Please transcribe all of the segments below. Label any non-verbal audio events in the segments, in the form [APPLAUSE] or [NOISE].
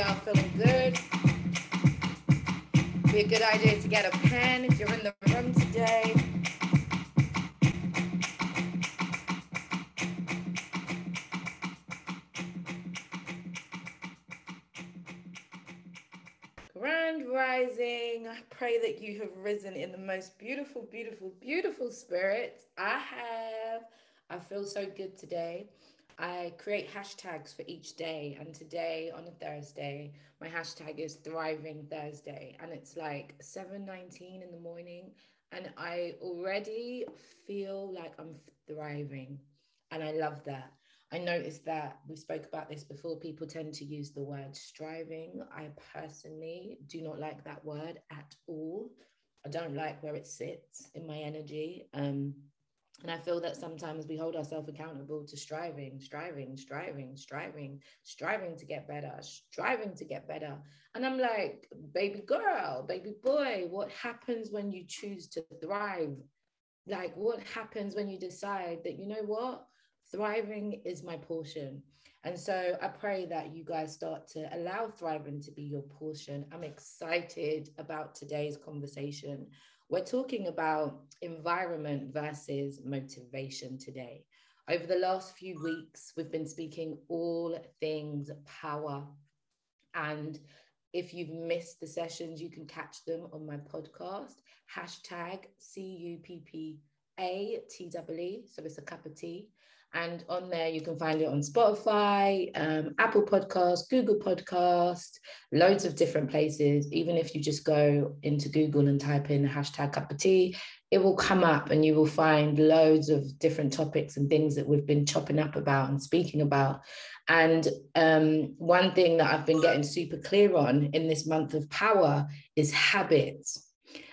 are feeling good. Be a good idea to get a pen if you're in the room today. Grand Rising. I pray that you have risen in the most beautiful, beautiful, beautiful spirit. I have. I feel so good today. I create hashtags for each day. And today on a Thursday, my hashtag is thriving Thursday. And it's like 7:19 in the morning. And I already feel like I'm thriving. And I love that. I noticed that we spoke about this before. People tend to use the word striving. I personally do not like that word at all. I don't like where it sits in my energy. Um, and I feel that sometimes we hold ourselves accountable to striving, striving, striving, striving, striving to get better, striving to get better. And I'm like, baby girl, baby boy, what happens when you choose to thrive? Like, what happens when you decide that, you know what? Thriving is my portion. And so I pray that you guys start to allow thriving to be your portion. I'm excited about today's conversation we're talking about environment versus motivation today. Over the last few weeks, we've been speaking all things power. And if you've missed the sessions, you can catch them on my podcast, hashtag C U P P A T W E. So it's a cup of tea. And on there, you can find it on Spotify, um, Apple Podcast, Google Podcast, loads of different places. Even if you just go into Google and type in the hashtag cup of tea, it will come up and you will find loads of different topics and things that we've been chopping up about and speaking about. And um, one thing that I've been getting super clear on in this month of power is habits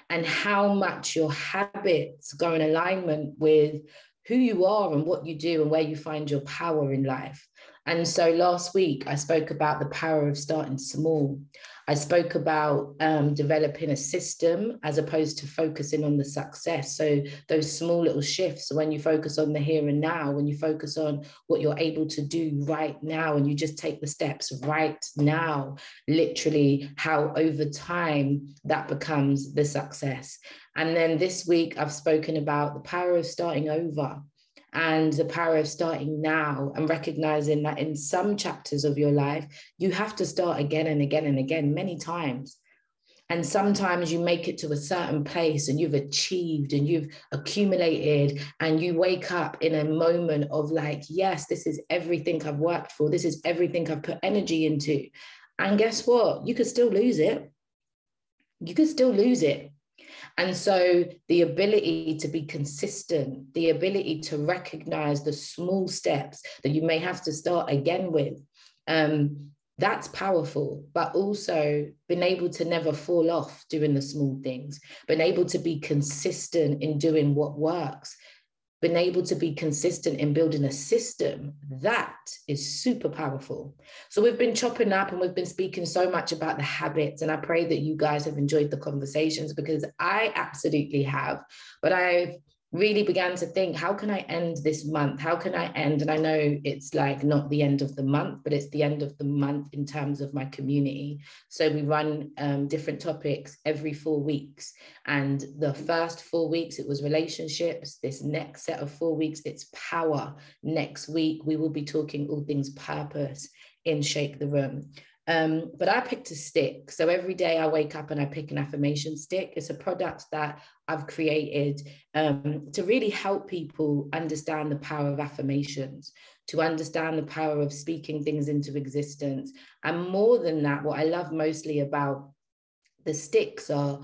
and how much your habits go in alignment with who you are and what you do and where you find your power in life. And so last week, I spoke about the power of starting small. I spoke about um, developing a system as opposed to focusing on the success. So, those small little shifts, when you focus on the here and now, when you focus on what you're able to do right now, and you just take the steps right now, literally, how over time that becomes the success. And then this week, I've spoken about the power of starting over and the power of starting now and recognizing that in some chapters of your life, you have to start again and again and again, many times. And sometimes you make it to a certain place and you've achieved and you've accumulated, and you wake up in a moment of like, yes, this is everything I've worked for, this is everything I've put energy into. And guess what? You could still lose it. You could still lose it and so the ability to be consistent, the ability to recognize the small steps that you may have to start again with, um, that's powerful. But also being able to never fall off doing the small things, being able to be consistent in doing what works, been able to be consistent in building a system, that is super powerful. So we've been chopping up and we've been speaking so much about the habits. And I pray that you guys have enjoyed the conversations because I absolutely have. But I've really began to think how can i end this month? How can i end? And i know it's like not the end of the month but it's the end of the month in terms of my community. So we run um, different topics every four weeks. And the first four weeks it was relationships. This next set of four weeks it's power. Next week we will be talking all things purpose in shake the room um, but I picked a stick. So every day I wake up and I pick an affirmation stick. It's a product that I've created um, to really help people understand the power of affirmations, to understand the power of speaking things into existence. And more than that, what I love mostly about the sticks are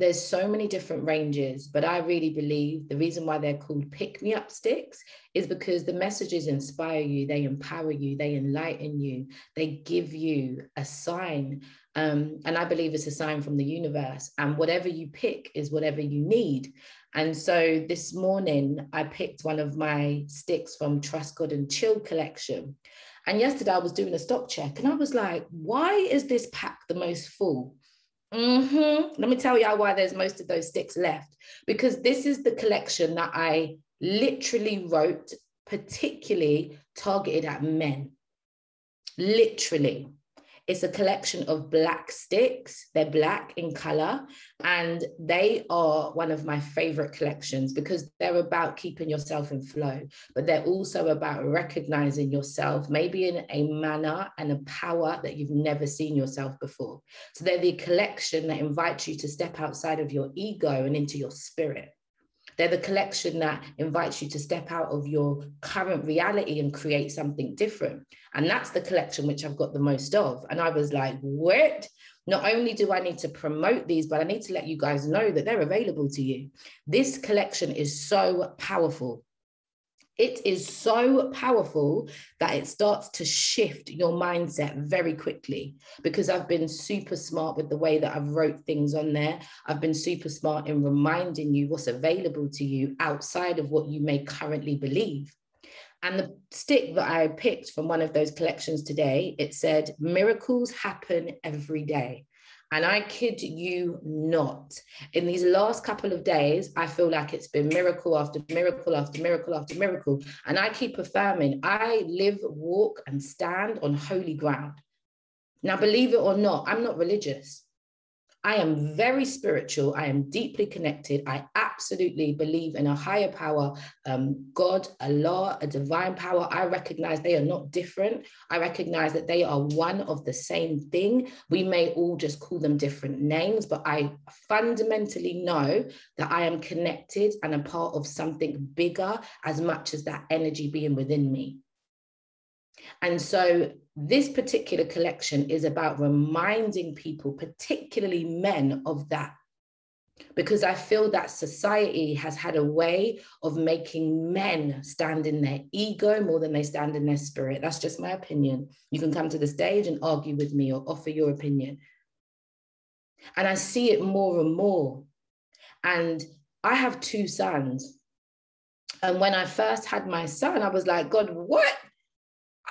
there's so many different ranges, but I really believe the reason why they're called pick me up sticks is because the messages inspire you, they empower you, they enlighten you, they give you a sign. Um, and I believe it's a sign from the universe. And whatever you pick is whatever you need. And so this morning, I picked one of my sticks from Trust God and Chill collection. And yesterday, I was doing a stock check and I was like, why is this pack the most full? Mm-hmm. Let me tell y'all why there's most of those sticks left. Because this is the collection that I literally wrote, particularly targeted at men. Literally. It's a collection of black sticks. They're black in color, and they are one of my favorite collections because they're about keeping yourself in flow, but they're also about recognizing yourself, maybe in a manner and a power that you've never seen yourself before. So they're the collection that invites you to step outside of your ego and into your spirit. They're the collection that invites you to step out of your current reality and create something different. And that's the collection which I've got the most of. And I was like, what? Not only do I need to promote these, but I need to let you guys know that they're available to you. This collection is so powerful. It is so powerful that it starts to shift your mindset very quickly because I've been super smart with the way that I've wrote things on there. I've been super smart in reminding you what's available to you outside of what you may currently believe. And the stick that I picked from one of those collections today, it said, Miracles happen every day. And I kid you not, in these last couple of days, I feel like it's been miracle after miracle after miracle after miracle. And I keep affirming I live, walk, and stand on holy ground. Now, believe it or not, I'm not religious. I am very spiritual. I am deeply connected. I absolutely believe in a higher power, um, God, Allah, a divine power. I recognize they are not different. I recognize that they are one of the same thing. We may all just call them different names, but I fundamentally know that I am connected and a part of something bigger as much as that energy being within me. And so this particular collection is about reminding people, particularly men, of that. Because I feel that society has had a way of making men stand in their ego more than they stand in their spirit. That's just my opinion. You can come to the stage and argue with me or offer your opinion. And I see it more and more. And I have two sons. And when I first had my son, I was like, God, what?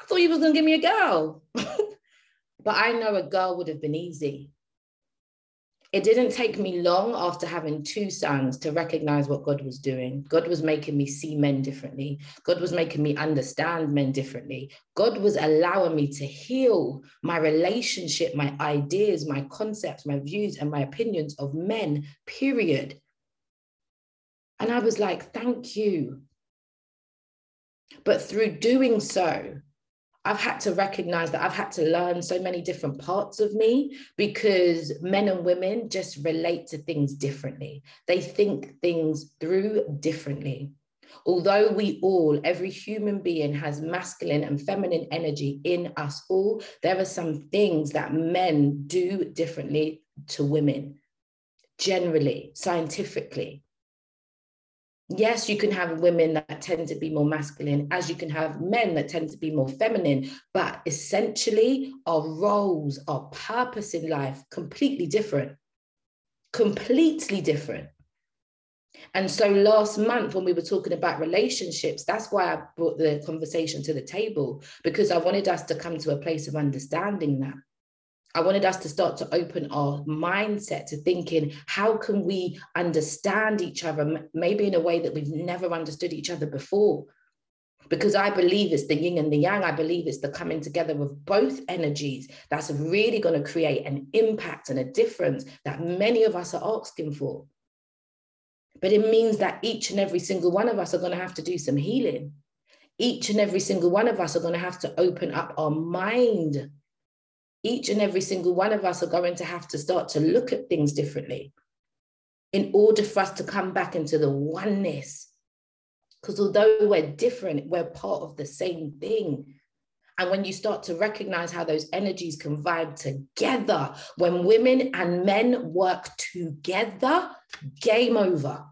Thought you was gonna give me a girl. [LAUGHS] but I know a girl would have been easy. It didn't take me long after having two sons to recognize what God was doing. God was making me see men differently. God was making me understand men differently. God was allowing me to heal my relationship, my ideas, my concepts, my views, and my opinions of men, period. And I was like, thank you. But through doing so, I've had to recognize that I've had to learn so many different parts of me because men and women just relate to things differently. They think things through differently. Although we all, every human being has masculine and feminine energy in us all, there are some things that men do differently to women, generally, scientifically yes, you can have women that tend to be more masculine, as you can have men that tend to be more feminine, but essentially our roles, our purpose in life, completely different. Completely different. And so last month, when we were talking about relationships, that's why I brought the conversation to the table, because I wanted us to come to a place of understanding that. I wanted us to start to open our mindset to thinking, how can we understand each other, maybe in a way that we've never understood each other before? Because I believe it's the yin and the yang. I believe it's the coming together of both energies that's really going to create an impact and a difference that many of us are asking for. But it means that each and every single one of us are going to have to do some healing. Each and every single one of us are going to have to open up our mind each and every single one of us are going to have to start to look at things differently in order for us to come back into the oneness. Because although we're different, we're part of the same thing. And when you start to recognize how those energies can vibe together, when women and men work together, game over.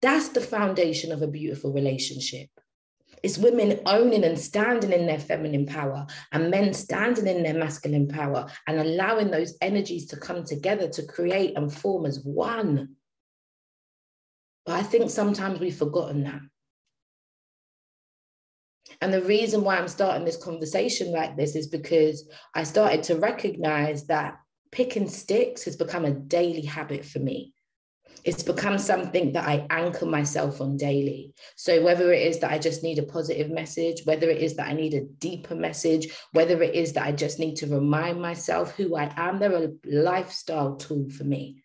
That's the foundation of a beautiful relationship. It's women owning and standing in their feminine power and men standing in their masculine power and allowing those energies to come together to create and form as one. But I think sometimes we've forgotten that. And the reason why I'm starting this conversation like this is because I started to recognize that picking sticks has become a daily habit for me. It's become something that I anchor myself on daily. So, whether it is that I just need a positive message, whether it is that I need a deeper message, whether it is that I just need to remind myself who I am, they're a lifestyle tool for me.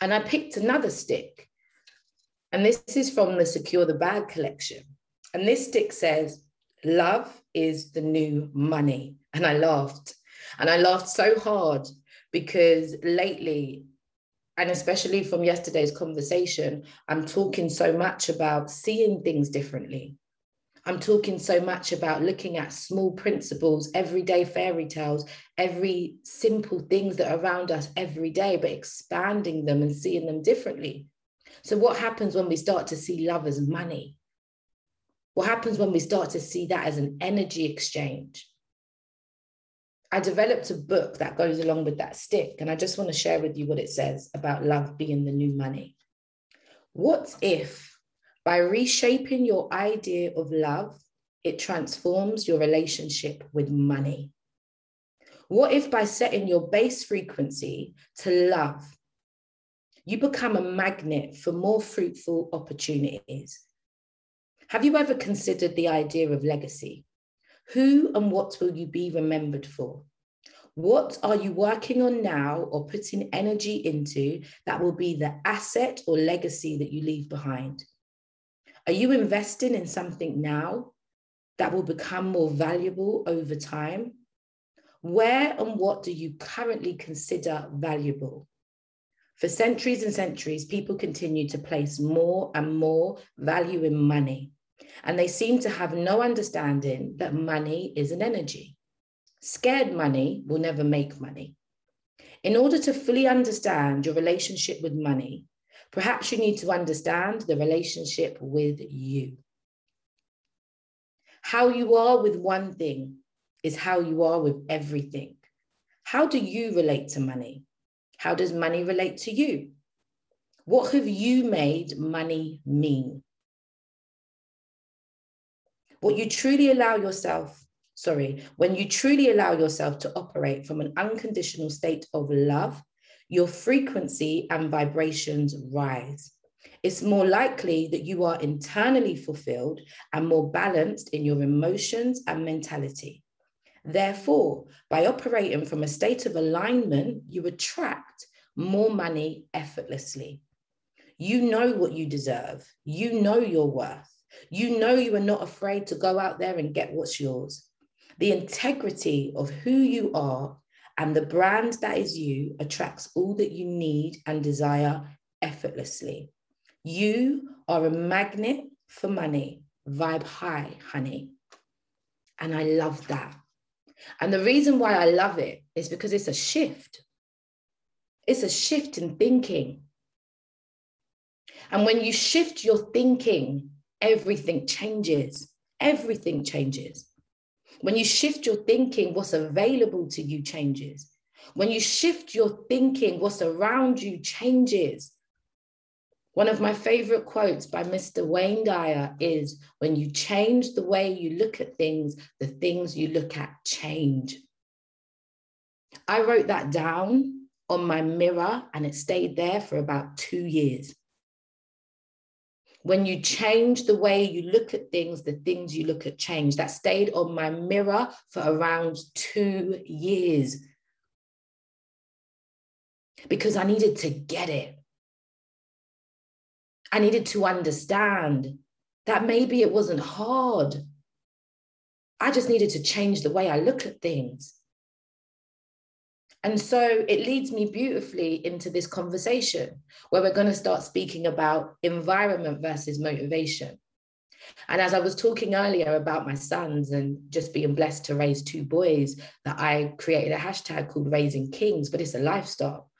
And I picked another stick. And this is from the Secure the Bag collection. And this stick says, Love is the new money. And I laughed. And I laughed so hard because lately and especially from yesterday's conversation, I'm talking so much about seeing things differently. I'm talking so much about looking at small principles, everyday fairy tales, every simple things that are around us every day, but expanding them and seeing them differently. So, what happens when we start to see love as money? What happens when we start to see that as an energy exchange? I developed a book that goes along with that stick, and I just want to share with you what it says about love being the new money. What if, by reshaping your idea of love, it transforms your relationship with money? What if, by setting your base frequency to love, you become a magnet for more fruitful opportunities? Have you ever considered the idea of legacy? Who and what will you be remembered for? What are you working on now or putting energy into that will be the asset or legacy that you leave behind? Are you investing in something now that will become more valuable over time? Where and what do you currently consider valuable? For centuries and centuries, people continue to place more and more value in money. And they seem to have no understanding that money is an energy. Scared money will never make money. In order to fully understand your relationship with money, perhaps you need to understand the relationship with you. How you are with one thing is how you are with everything. How do you relate to money? How does money relate to you? What have you made money mean? What you truly allow yourself, sorry, when you truly allow yourself to operate from an unconditional state of love, your frequency and vibrations rise. It's more likely that you are internally fulfilled and more balanced in your emotions and mentality. Therefore, by operating from a state of alignment, you attract more money effortlessly. You know what you deserve, you know your worth. You know you are not afraid to go out there and get what's yours. The integrity of who you are and the brand that is you attracts all that you need and desire effortlessly. You are a magnet for money. Vibe high, honey. And I love that. And the reason why I love it is because it's a shift. It's a shift in thinking. And when you shift your thinking everything changes. Everything changes. When you shift your thinking, what's available to you changes. When you shift your thinking, what's around you changes. One of my favorite quotes by Mr. Wayne Dyer is When you change the way you look at things, the things you look at change. I wrote that down on my mirror and it stayed there for about two years when you change the way you look at things, the things you look at change. That stayed on my mirror for around two years because I needed to get it. I needed to understand that maybe it wasn't hard. I just needed to change the way I look at things. And so it leads me beautifully into this conversation where we're going to start speaking about environment versus motivation. And as I was talking earlier about my sons and just being blessed to raise two boys, that I created a hashtag called Raising Kings, but it's a lifestyle.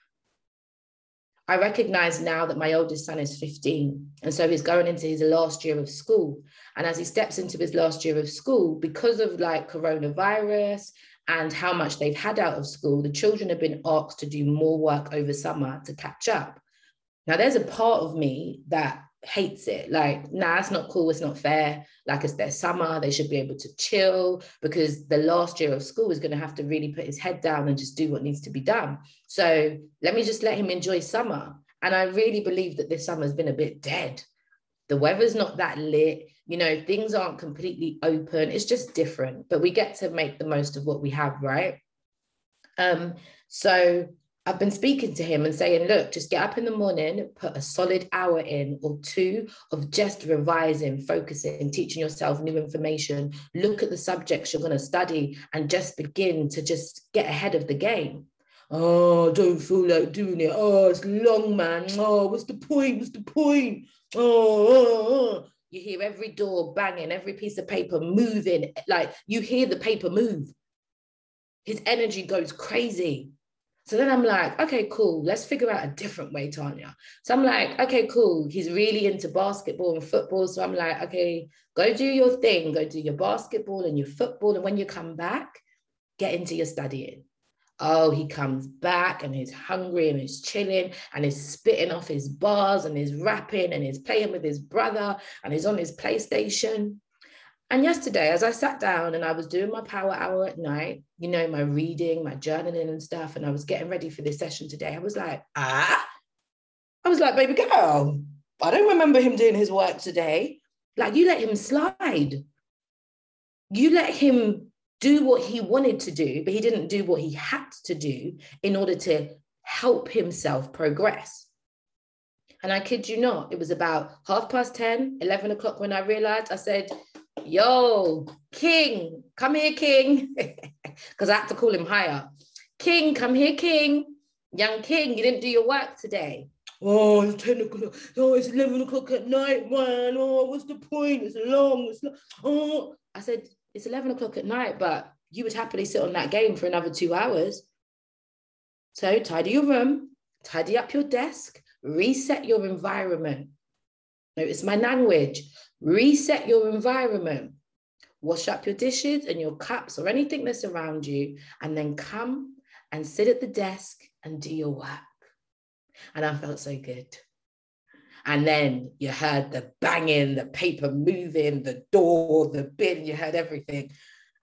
I recognize now that my oldest son is 15. And so he's going into his last year of school. And as he steps into his last year of school, because of like coronavirus and how much they've had out of school, the children have been asked to do more work over summer to catch up. Now, there's a part of me that hates it. Like, nah, it's not cool. It's not fair. Like, it's their summer. They should be able to chill because the last year of school is going to have to really put his head down and just do what needs to be done. So let me just let him enjoy summer. And I really believe that this summer's been a bit dead. The weather's not that lit. You know, things aren't completely open. It's just different, but we get to make the most of what we have, right? Um, so I've been speaking to him and saying, look, just get up in the morning, put a solid hour in or two of just revising, focusing, teaching yourself new information, look at the subjects you're going to study and just begin to just get ahead of the game. Oh, don't feel like doing it. Oh, it's long, man. Oh, what's the point? What's the point? Oh, oh, oh. You hear every door banging, every piece of paper moving. Like you hear the paper move. His energy goes crazy so then I'm like, okay, cool. Let's figure out a different way, Tanya. So I'm like, okay, cool. He's really into basketball and football. So I'm like, okay, go do your thing. Go do your basketball and your football. And when you come back, get into your studying. Oh, he comes back and he's hungry and he's chilling and he's spitting off his bars and he's rapping and he's playing with his brother and he's on his PlayStation. And yesterday, as I sat down and I was doing my power hour at night, you know, my reading, my journaling and stuff, and I was getting ready for this session today, I was like, ah, I was like, baby girl, I don't remember him doing his work today. Like, you let him slide. You let him do what he wanted to do, but he didn't do what he had to do in order to help himself progress. And I kid you not, it was about half past 10, 11 o'clock when I realized I said, Yo, King, come here, King. [LAUGHS] Because I had to call him higher. King, come here, King. Young King, you didn't do your work today. Oh, it's 10 o'clock. Oh, it's 11 o'clock at night, man. Oh, what's the point? It's long. It's long. Oh, I said, it's 11 o'clock at night, but you would happily sit on that game for another two hours. So tidy your room, tidy up your desk, reset your environment. Notice my language. Reset your environment. Wash up your dishes and your cups or anything that's around you, and then come and sit at the desk and do your work. And I felt so good. And then you heard the banging, the paper moving, the door, the bin, you heard everything.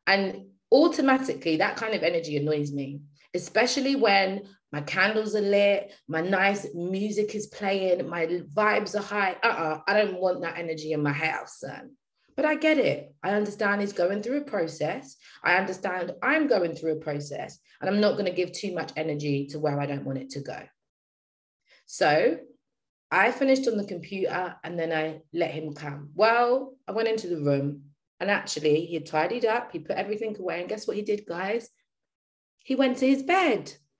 And automatically, that kind of energy annoys me, especially when my candles are lit, my nice music is playing, my vibes are high. Uh-uh, I don't want that energy in my house, son. But I get it. I understand he's going through a process. I understand I'm going through a process, and I'm not going to give too much energy to where I don't want it to go. So I finished on the computer and then I let him come. Well, I went into the room and actually he tidied up, he put everything away. And guess what he did, guys? He went to his bed. [LAUGHS]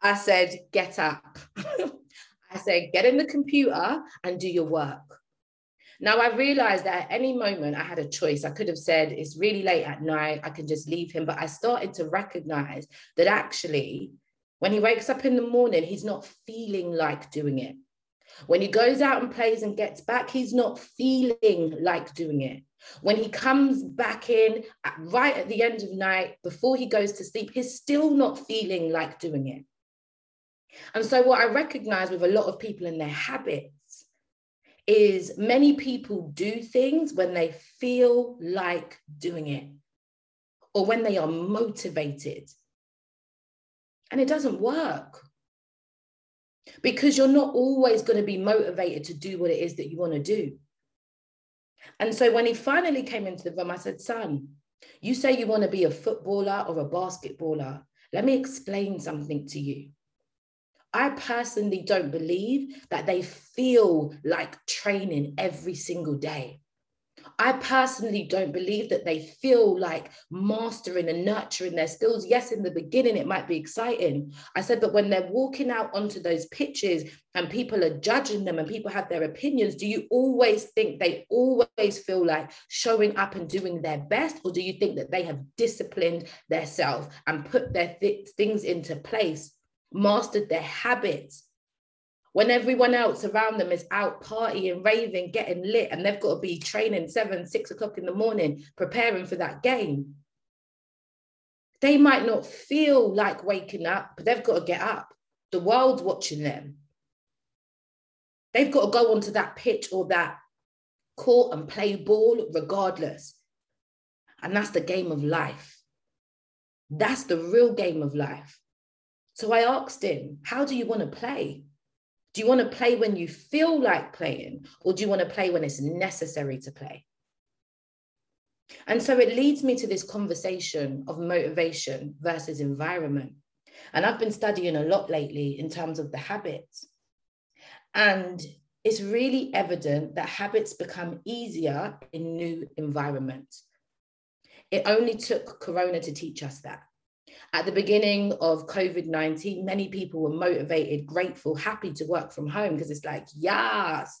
I said, get up. [LAUGHS] I said, get in the computer and do your work. Now I realized that at any moment I had a choice. I could have said, it's really late at night, I can just leave him. But I started to recognize that actually, when he wakes up in the morning, he's not feeling like doing it. When he goes out and plays and gets back, he's not feeling like doing it. When he comes back in at, right at the end of night before he goes to sleep, he's still not feeling like doing it. And so, what I recognize with a lot of people in their habits is many people do things when they feel like doing it or when they are motivated. And it doesn't work because you're not always going to be motivated to do what it is that you want to do. And so, when he finally came into the room, I said, Son, you say you want to be a footballer or a basketballer. Let me explain something to you. I personally don't believe that they feel like training every single day. I personally don't believe that they feel like mastering and nurturing their skills. Yes, in the beginning, it might be exciting. I said, but when they're walking out onto those pitches and people are judging them and people have their opinions, do you always think they always feel like showing up and doing their best? Or do you think that they have disciplined themselves and put their th- things into place mastered their habits. When everyone else around them is out partying, raving, getting lit, and they've got to be training seven, six o'clock in the morning, preparing for that game. They might not feel like waking up, but they've got to get up. The world's watching them. They've got to go onto that pitch or that court and play ball regardless. And that's the game of life. That's the real game of life. So I asked him, How do you want to play? Do you want to play when you feel like playing, or do you want to play when it's necessary to play? And so it leads me to this conversation of motivation versus environment. And I've been studying a lot lately in terms of the habits. And it's really evident that habits become easier in new environments. It only took Corona to teach us that. At the beginning of COVID 19, many people were motivated, grateful, happy to work from home because it's like, yes,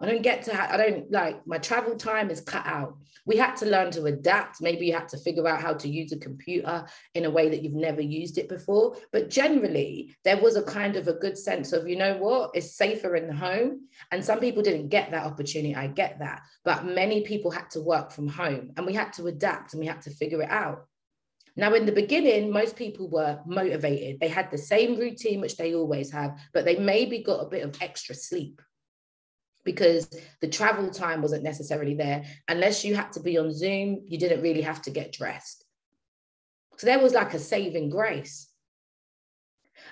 I don't get to, ha- I don't like my travel time is cut out. We had to learn to adapt. Maybe you had to figure out how to use a computer in a way that you've never used it before. But generally, there was a kind of a good sense of, you know what, it's safer in the home. And some people didn't get that opportunity. I get that. But many people had to work from home and we had to adapt and we had to figure it out. Now, in the beginning, most people were motivated. They had the same routine, which they always have, but they maybe got a bit of extra sleep because the travel time wasn't necessarily there. Unless you had to be on Zoom, you didn't really have to get dressed. So there was like a saving grace.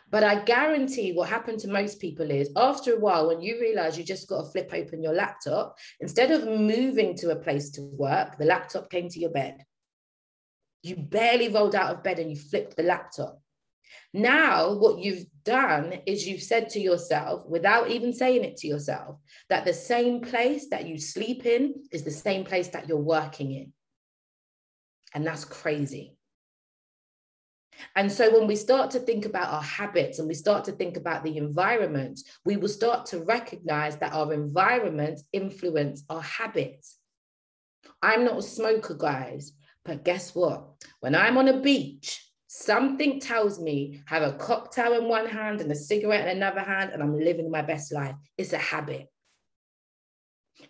But I guarantee what happened to most people is after a while, when you realize you just got to flip open your laptop, instead of moving to a place to work, the laptop came to your bed. You barely rolled out of bed and you flipped the laptop. Now, what you've done is you've said to yourself, without even saying it to yourself, that the same place that you sleep in is the same place that you're working in. And that's crazy. And so, when we start to think about our habits and we start to think about the environment, we will start to recognize that our environment influence our habits. I'm not a smoker, guys, but guess what? When I'm on a beach Something tells me have a cocktail in one hand and a cigarette in another hand, and I'm living my best life. It's a habit.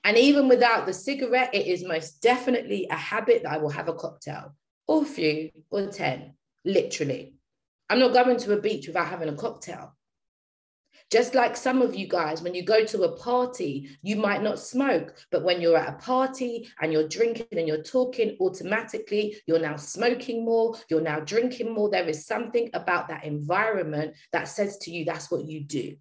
And even without the cigarette, it is most definitely a habit that I will have a cocktail or a few or 10, literally. I'm not going to a beach without having a cocktail. Just like some of you guys, when you go to a party, you might not smoke, but when you're at a party and you're drinking and you're talking, automatically you're now smoking more, you're now drinking more. There is something about that environment that says to you, that's what you do.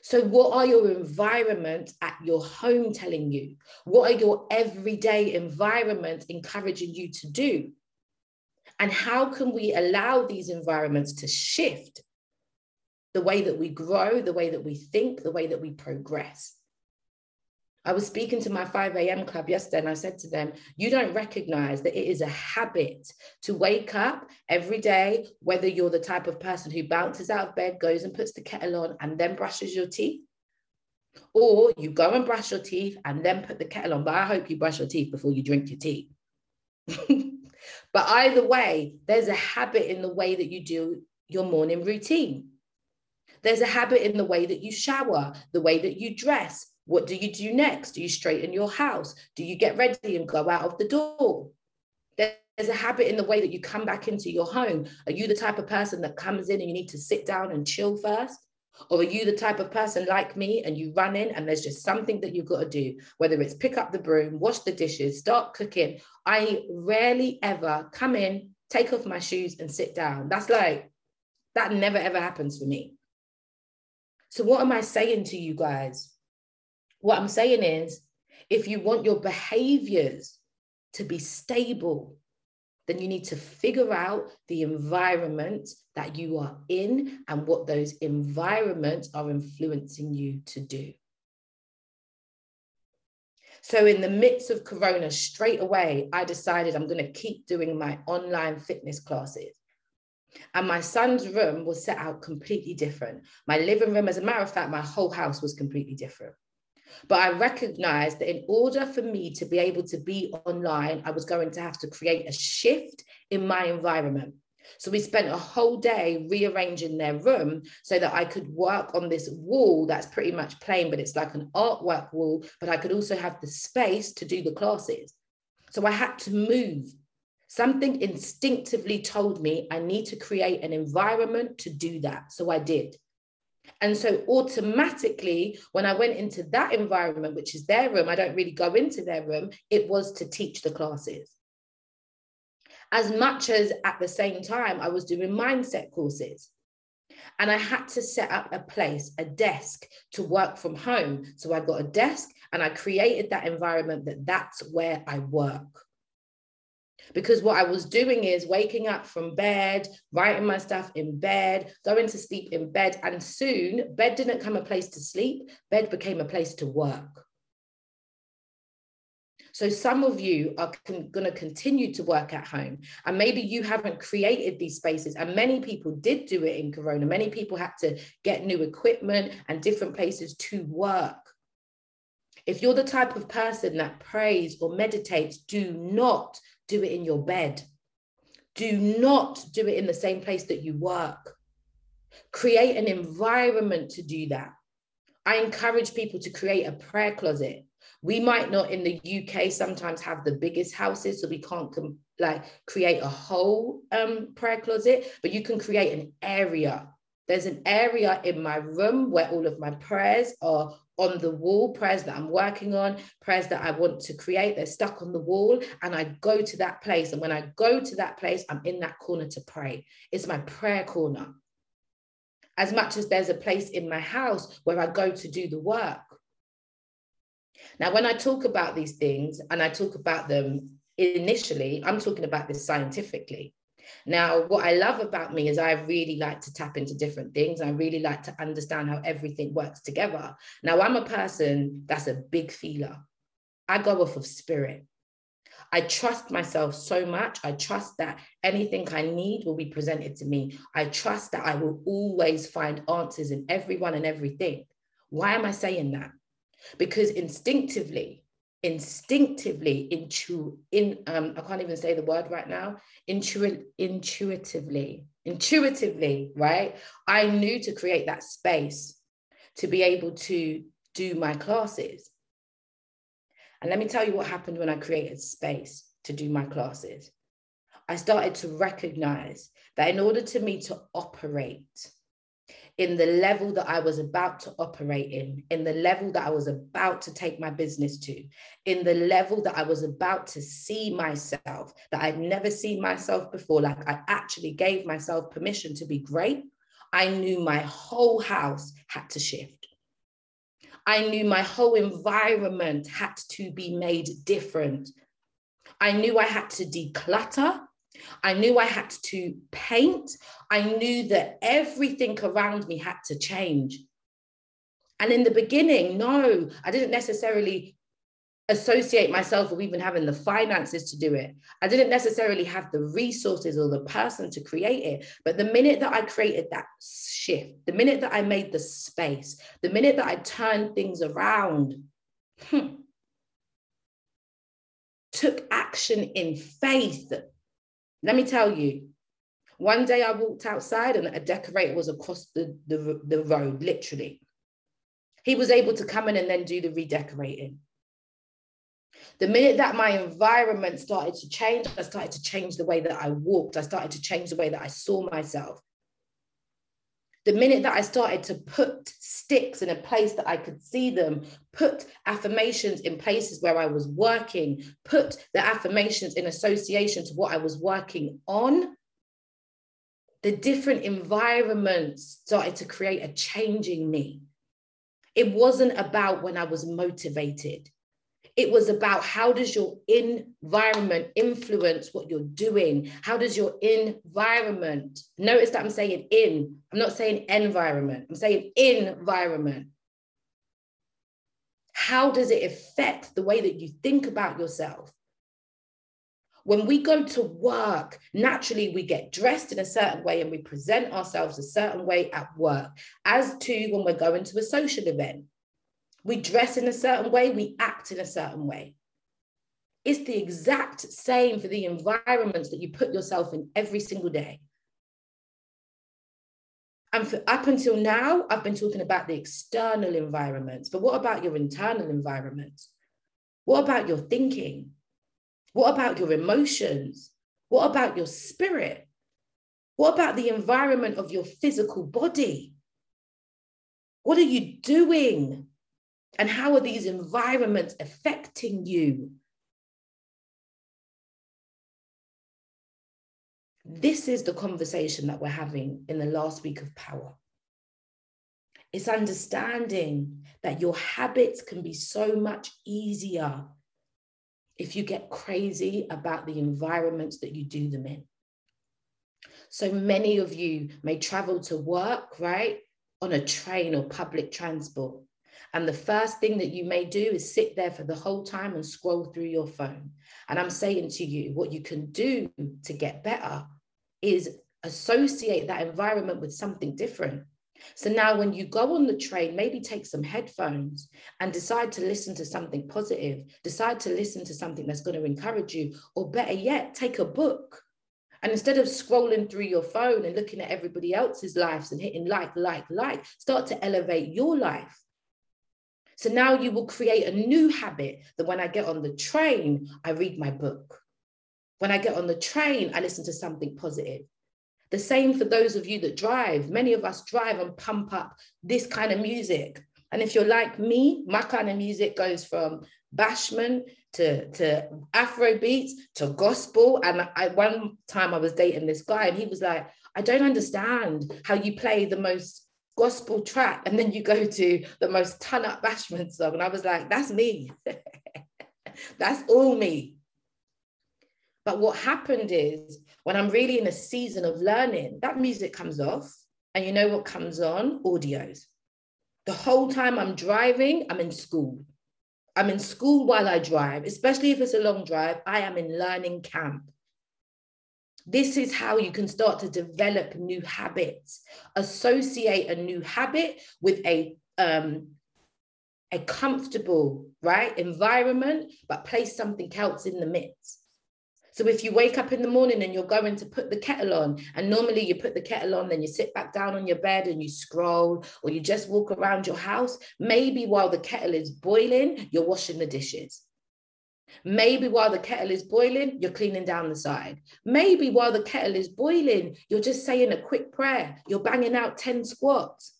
So, what are your environment at your home telling you? What are your everyday environment encouraging you to do? And how can we allow these environments to shift the way that we grow, the way that we think, the way that we progress. I was speaking to my 5 a.m. club yesterday and I said to them, You don't recognize that it is a habit to wake up every day, whether you're the type of person who bounces out of bed, goes and puts the kettle on, and then brushes your teeth, or you go and brush your teeth and then put the kettle on. But I hope you brush your teeth before you drink your tea. [LAUGHS] but either way, there's a habit in the way that you do your morning routine. There's a habit in the way that you shower, the way that you dress. What do you do next? Do you straighten your house? Do you get ready and go out of the door? There's a habit in the way that you come back into your home. Are you the type of person that comes in and you need to sit down and chill first? Or are you the type of person like me and you run in and there's just something that you've got to do, whether it's pick up the broom, wash the dishes, start cooking? I rarely ever come in, take off my shoes and sit down. That's like, that never ever happens for me. So, what am I saying to you guys? What I'm saying is, if you want your behaviors to be stable, then you need to figure out the environment that you are in and what those environments are influencing you to do. So, in the midst of Corona, straight away, I decided I'm going to keep doing my online fitness classes. And my son's room was set out completely different. My living room, as a matter of fact, my whole house was completely different. But I recognized that in order for me to be able to be online, I was going to have to create a shift in my environment. So we spent a whole day rearranging their room so that I could work on this wall that's pretty much plain, but it's like an artwork wall, but I could also have the space to do the classes. So I had to move Something instinctively told me I need to create an environment to do that. So I did. And so automatically, when I went into that environment, which is their room, I don't really go into their room, it was to teach the classes. As much as at the same time, I was doing mindset courses. And I had to set up a place, a desk to work from home. So I got a desk and I created that environment that that's where I work. Because what I was doing is waking up from bed, writing my stuff in bed, going to sleep in bed. And soon, bed didn't come a place to sleep, bed became a place to work. So some of you are con- going to continue to work at home, and maybe you haven't created these spaces. And many people did do it in Corona. Many people had to get new equipment and different places to work. If you're the type of person that prays or meditates, do not do it in your bed. Do not do it in the same place that you work. Create an environment to do that. I encourage people to create a prayer closet. We might not in the UK sometimes have the biggest houses, so we can't com- like create a whole um, prayer closet, but you can create an area. There's an area in my room where all of my prayers are on the wall, prayers that I'm working on, prayers that I want to create, they're stuck on the wall. And I go to that place. And when I go to that place, I'm in that corner to pray. It's my prayer corner. As much as there's a place in my house where I go to do the work. Now, when I talk about these things and I talk about them initially, I'm talking about this scientifically. Now, what I love about me is I really like to tap into different things. I really like to understand how everything works together. Now, I'm a person that's a big feeler. I go off of spirit. I trust myself so much. I trust that anything I need will be presented to me. I trust that I will always find answers in everyone and everything. Why am I saying that? Because instinctively, instinctively intu in um i can't even say the word right now intu- intuitively intuitively right? I knew to create that space to be able to do my classes. And let me tell you what happened when i created space to do my classes. I started to recognize that in order to me to operate in the level that I was about to operate in, in the level that I was about to take my business to, in the level that I was about to see myself, that I'd never seen myself before. Like I actually gave myself permission to be great. I knew my whole house had to shift. I knew my whole environment had to be made different. I knew I had to declutter. I knew I had to paint. I knew that everything around me had to change. And in the beginning, no, I didn't necessarily associate myself with even having the finances to do it. I didn't necessarily have the resources or the person to create it. But the minute that I created that shift, the minute that I made the space, the minute that I turned things around, hmm, took action in faith, let me tell you, one day I walked outside and a decorator was across the, the, the road, literally. He was able to come in and then do the redecorating. The minute that my environment started to change, I started to change the way that I walked. I started to change the way that I saw myself. The minute that I started to put sticks in a place that I could see them, put affirmations in places where I was working, put the affirmations in association to what I was working on, the different environments started to create a change in me. It wasn't about when I was motivated. It was about how does your environment influence what you're doing? How does your environment, notice that I'm saying in, I'm not saying environment, I'm saying environment. How does it affect the way that you think about yourself? When we go to work, naturally we get dressed in a certain way and we present ourselves a certain way at work, as to when we're going to a social event. We dress in a certain way, we act in a certain way. It's the exact same for the environments that you put yourself in every single day. And for up until now, I've been talking about the external environments, but what about your internal environments? What about your thinking? What about your emotions? What about your spirit? What about the environment of your physical body? What are you doing? And how are these environments affecting you? This is the conversation that we're having in the last week of power. It's understanding that your habits can be so much easier if you get crazy about the environments that you do them in. So many of you may travel to work, right, on a train or public transport. And the first thing that you may do is sit there for the whole time and scroll through your phone. And I'm saying to you, what you can do to get better is associate that environment with something different. So now, when you go on the train, maybe take some headphones and decide to listen to something positive, decide to listen to something that's going to encourage you, or better yet, take a book. And instead of scrolling through your phone and looking at everybody else's lives and hitting like, like, like, start to elevate your life. So now you will create a new habit that when I get on the train, I read my book. When I get on the train, I listen to something positive. The same for those of you that drive. Many of us drive and pump up this kind of music. And if you're like me, my kind of music goes from bashment to, to Afro beats to gospel. And I one time I was dating this guy and he was like, I don't understand how you play the most gospel track and then you go to the most ton up bashment song. And I was like, that's me. [LAUGHS] that's all me. But what happened is when I'm really in a season of learning, that music comes off. And you know what comes on? Audios. The whole time I'm driving, I'm in school. I'm in school while I drive, especially if it's a long drive. I am in learning camp. This is how you can start to develop new habits. Associate a new habit with a um, a comfortable right environment, but place something else in the midst. So if you wake up in the morning and you're going to put the kettle on, and normally you put the kettle on, then you sit back down on your bed and you scroll, or you just walk around your house, maybe while the kettle is boiling, you're washing the dishes. Maybe while the kettle is boiling, you're cleaning down the side. Maybe while the kettle is boiling, you're just saying a quick prayer, you're banging out 10 squats.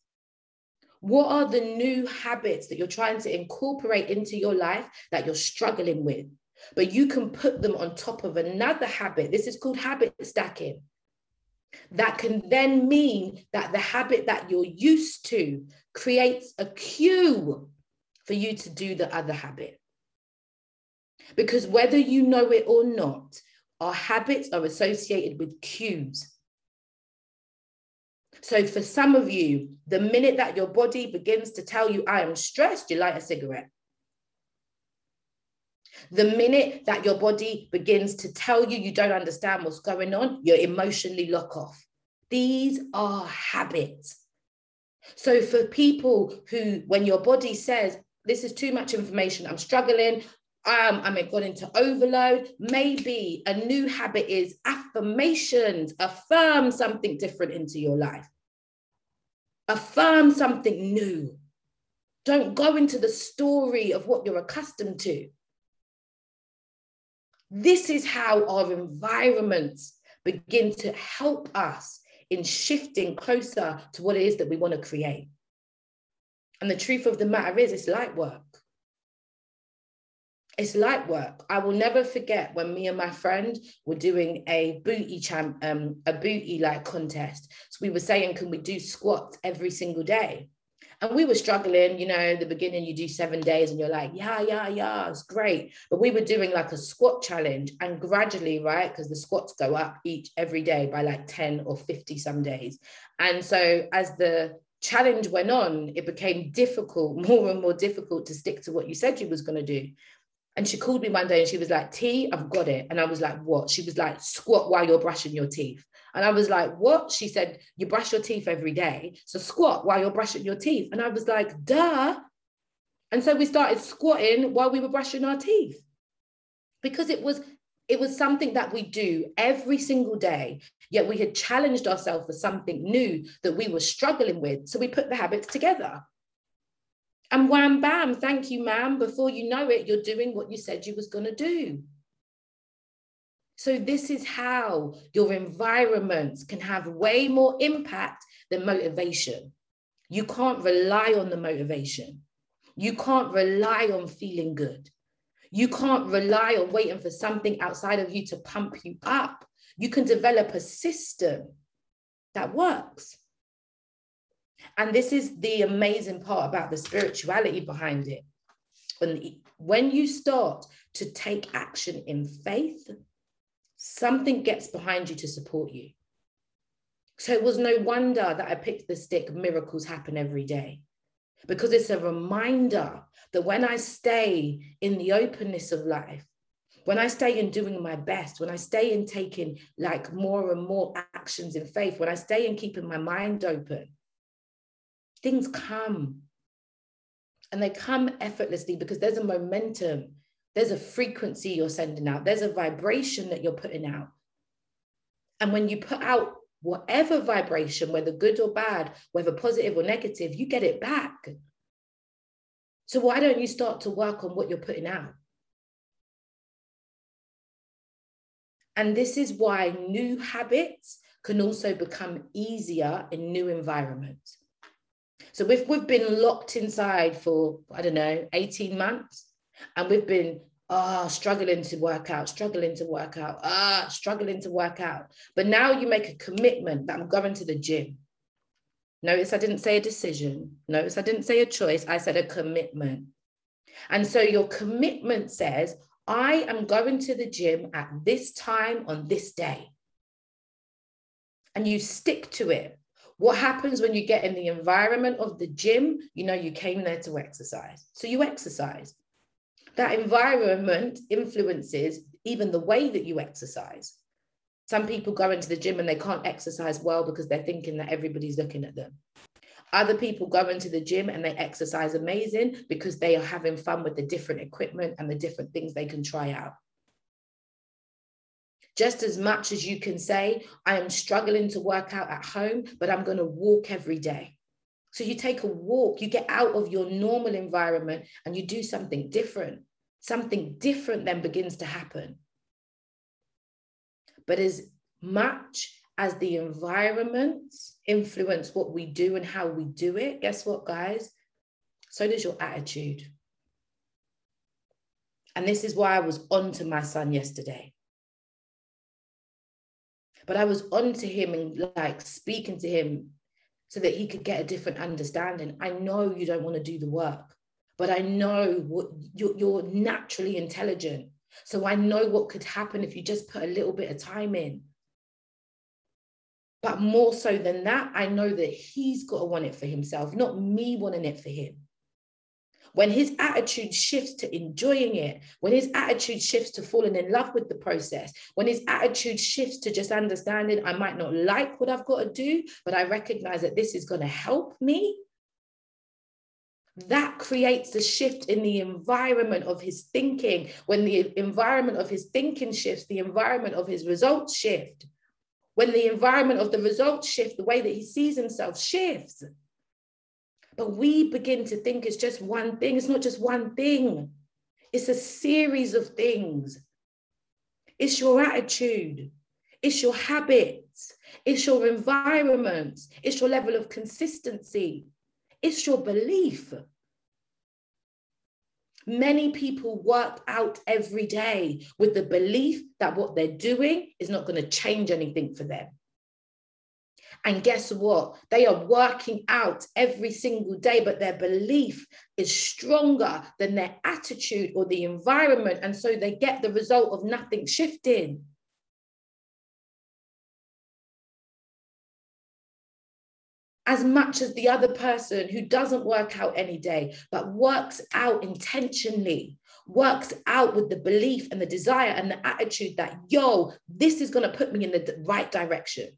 What are the new habits that you're trying to incorporate into your life that you're struggling with? but you can put them on top of another habit. This is called habit stacking. That can then mean that the habit that you're used to creates a cue for you to do the other habit. Because whether you know it or not, our habits are associated with cues. So, for some of you, the minute that your body begins to tell you, I am stressed, you light a cigarette. The minute that your body begins to tell you you don't understand what's going on, you're emotionally lock off. These are habits. So, for people who, when your body says, This is too much information, I'm struggling, um, I'm going into overload, maybe a new habit is affirmations, affirm something different into your life, affirm something new. Don't go into the story of what you're accustomed to. This is how our environments begin to help us in shifting closer to what it is that we want to create. And the truth of the matter is, it's light work. It's light work. I will never forget when me and my friend were doing a booty champ, um, a booty like contest. So we were saying, can we do squats every single day? And we were struggling, you know, the beginning you do seven days and you're like, yeah, yeah, yeah, it's great. But we were doing like a squat challenge and gradually, right? Because the squats go up each every day by like 10 or 50 some days. And so as the challenge went on, it became difficult, [LAUGHS] more and more difficult to stick to what you said you was going to do. And she called me one day and she was like, T, I've got it. And I was like, what? She was like, squat while you're brushing your teeth. And I was like, what? She said, you brush your teeth every day. So squat while you're brushing your teeth. And I was like, duh. And so we started squatting while we were brushing our teeth because it was it was something that we do every single day yet we had challenged ourselves for something new that we were struggling with so we put the habits together and wham bam thank you ma'am before you know it you're doing what you said you was going to do so, this is how your environments can have way more impact than motivation. You can't rely on the motivation. You can't rely on feeling good. You can't rely on waiting for something outside of you to pump you up. You can develop a system that works. And this is the amazing part about the spirituality behind it. When, when you start to take action in faith, something gets behind you to support you. So it was no wonder that I picked the stick, miracles happen every day, because it's a reminder that when I stay in the openness of life, when I stay in doing my best, when I stay in taking like more and more actions in faith, when I stay in keeping my mind open, things come. And they come effortlessly because there's a momentum, there's a frequency you're sending out, there's a vibration that you're putting out. And when you put out whatever vibration, whether good or bad, whether positive or negative, you get it back. So why don't you start to work on what you're putting out? And this is why new habits can also become easier in new environments. So if we've been locked inside for, I don't know, 18 months, and we've been ah, oh, struggling to work out, struggling to work out, ah, struggling to work out. But now you make a commitment that I'm going to the gym. Notice I didn't say a decision. Notice I didn't say a choice. I said a commitment. And so your commitment says, I am going to the gym at this time on this day. And you stick to it. What happens when you get in the environment of the gym? You know, you came there to exercise. So you exercise that environment influences even the way that you exercise. Some people go into the gym and they can't exercise well because they're thinking that everybody's looking at them. Other people go into the gym and they exercise amazing because they are having fun with the different equipment and the different things they can try out. Just as much as you can say, I am struggling to work out at home, but I'm going to walk every day. So you take a walk, you get out of your normal environment and you do something different something different then begins to happen. But as much as the environment influence what we do and how we do it, guess what, guys? So does your attitude. And this is why I was on to my son yesterday. But I was on to him and like speaking to him so that he could get a different understanding. I know you don't want to do the work but I know what you're, you're naturally intelligent. So I know what could happen if you just put a little bit of time in. But more so than that, I know that he's got to want it for himself, not me wanting it for him. When his attitude shifts to enjoying it, when his attitude shifts to falling in love with the process, when his attitude shifts to just understanding I might not like what I've got to do, but I recognize that this is going to help me, that creates a shift in the environment of his thinking. When the environment of his thinking shifts, the environment of his results shift. When the environment of the results shift, the way that he sees himself shifts. But we begin to think it's just one thing. It's not just one thing, it's a series of things. It's your attitude, it's your habits, it's your environment, it's your level of consistency, it's your belief. Many people work out every day with the belief that what they're doing is not going to change anything for them. And guess what? They are working out every single day, but their belief is stronger than their attitude or the environment. And so they get the result of nothing shifting. as much as the other person who doesn't work out any day, but works out intentionally, works out with the belief and the desire and the attitude that, yo, this is going to put me in the right direction.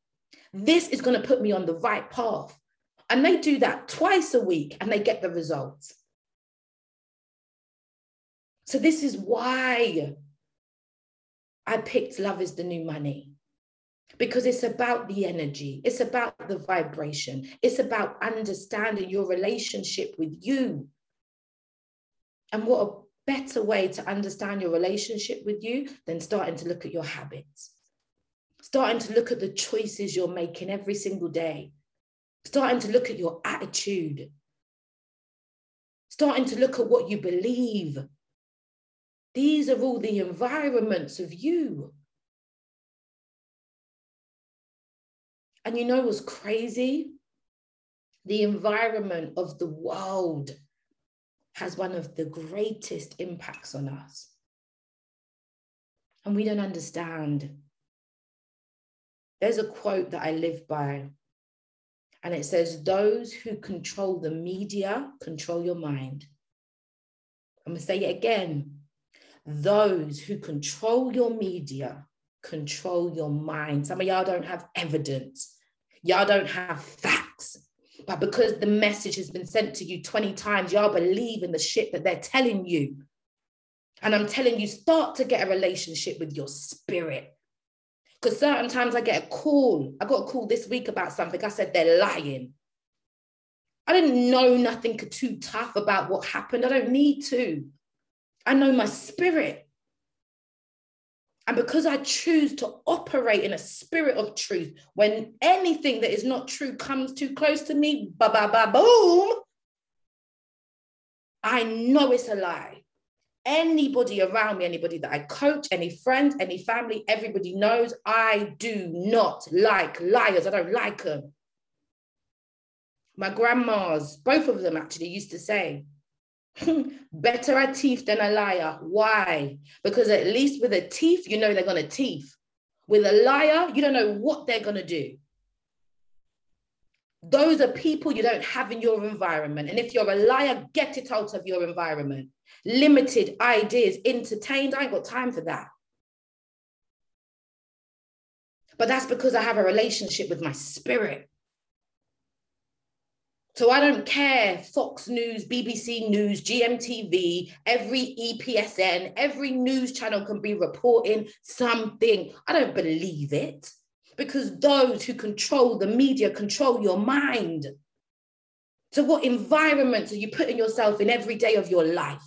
This is going to put me on the right path. And they do that twice a week and they get the results. So, this is why I picked Love is the New Money because it's about the energy, it's about the vibration, it's about understanding your relationship with you. And what a better way to understand your relationship with you than starting to look at your habits, starting to look at the choices you're making every single day, starting to look at your attitude, starting to look at what you believe. These are all the environments of you. And you know what's crazy? The environment of the world has one of the greatest impacts on us. And we don't understand. There's a quote that I live by, and it says, Those who control the media control your mind. I'm going to say it again. Those who control your media control your mind. Some of y'all don't have evidence, y'all don't have facts. But because the message has been sent to you 20 times, y'all believe in the shit that they're telling you. And I'm telling you, start to get a relationship with your spirit. Because certain times I get a call. I got a call this week about something. I said they're lying. I didn't know nothing too tough about what happened. I don't need to. I know my spirit. And because I choose to operate in a spirit of truth, when anything that is not true comes too close to me, ba ba ba boom, I know it's a lie. Anybody around me, anybody that I coach, any friend, any family, everybody knows I do not like liars. I don't like them. My grandmas, both of them actually used to say, hmm, Better a thief than a liar. Why? Because at least with a thief, you know they're going to thief. With a liar, you don't know what they're going to do. Those are people you don't have in your environment. And if you're a liar, get it out of your environment. Limited ideas, entertained. I ain't got time for that. But that's because I have a relationship with my spirit. So I don't care Fox News, BBC News, GMTV, every ESPN, every news channel can be reporting something. I don't believe it because those who control the media control your mind. So, what environments are you putting yourself in every day of your life?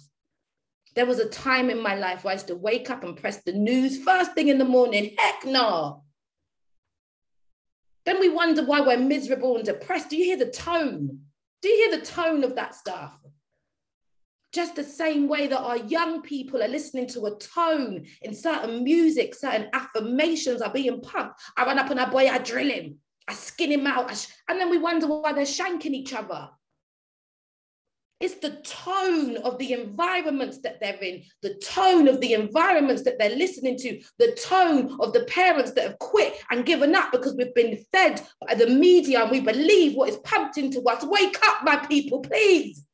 There was a time in my life where I used to wake up and press the news first thing in the morning. Heck no. Then we wonder why we're miserable and depressed. Do you hear the tone? Do you hear the tone of that stuff? Just the same way that our young people are listening to a tone in certain music, certain affirmations are being pumped. I run up on a boy, I drill him, I skin him out, sh- and then we wonder why they're shanking each other. It's the tone of the environments that they're in, the tone of the environments that they're listening to, the tone of the parents that have quit and given up because we've been fed by the media and we believe what is pumped into us. Wake up, my people, please.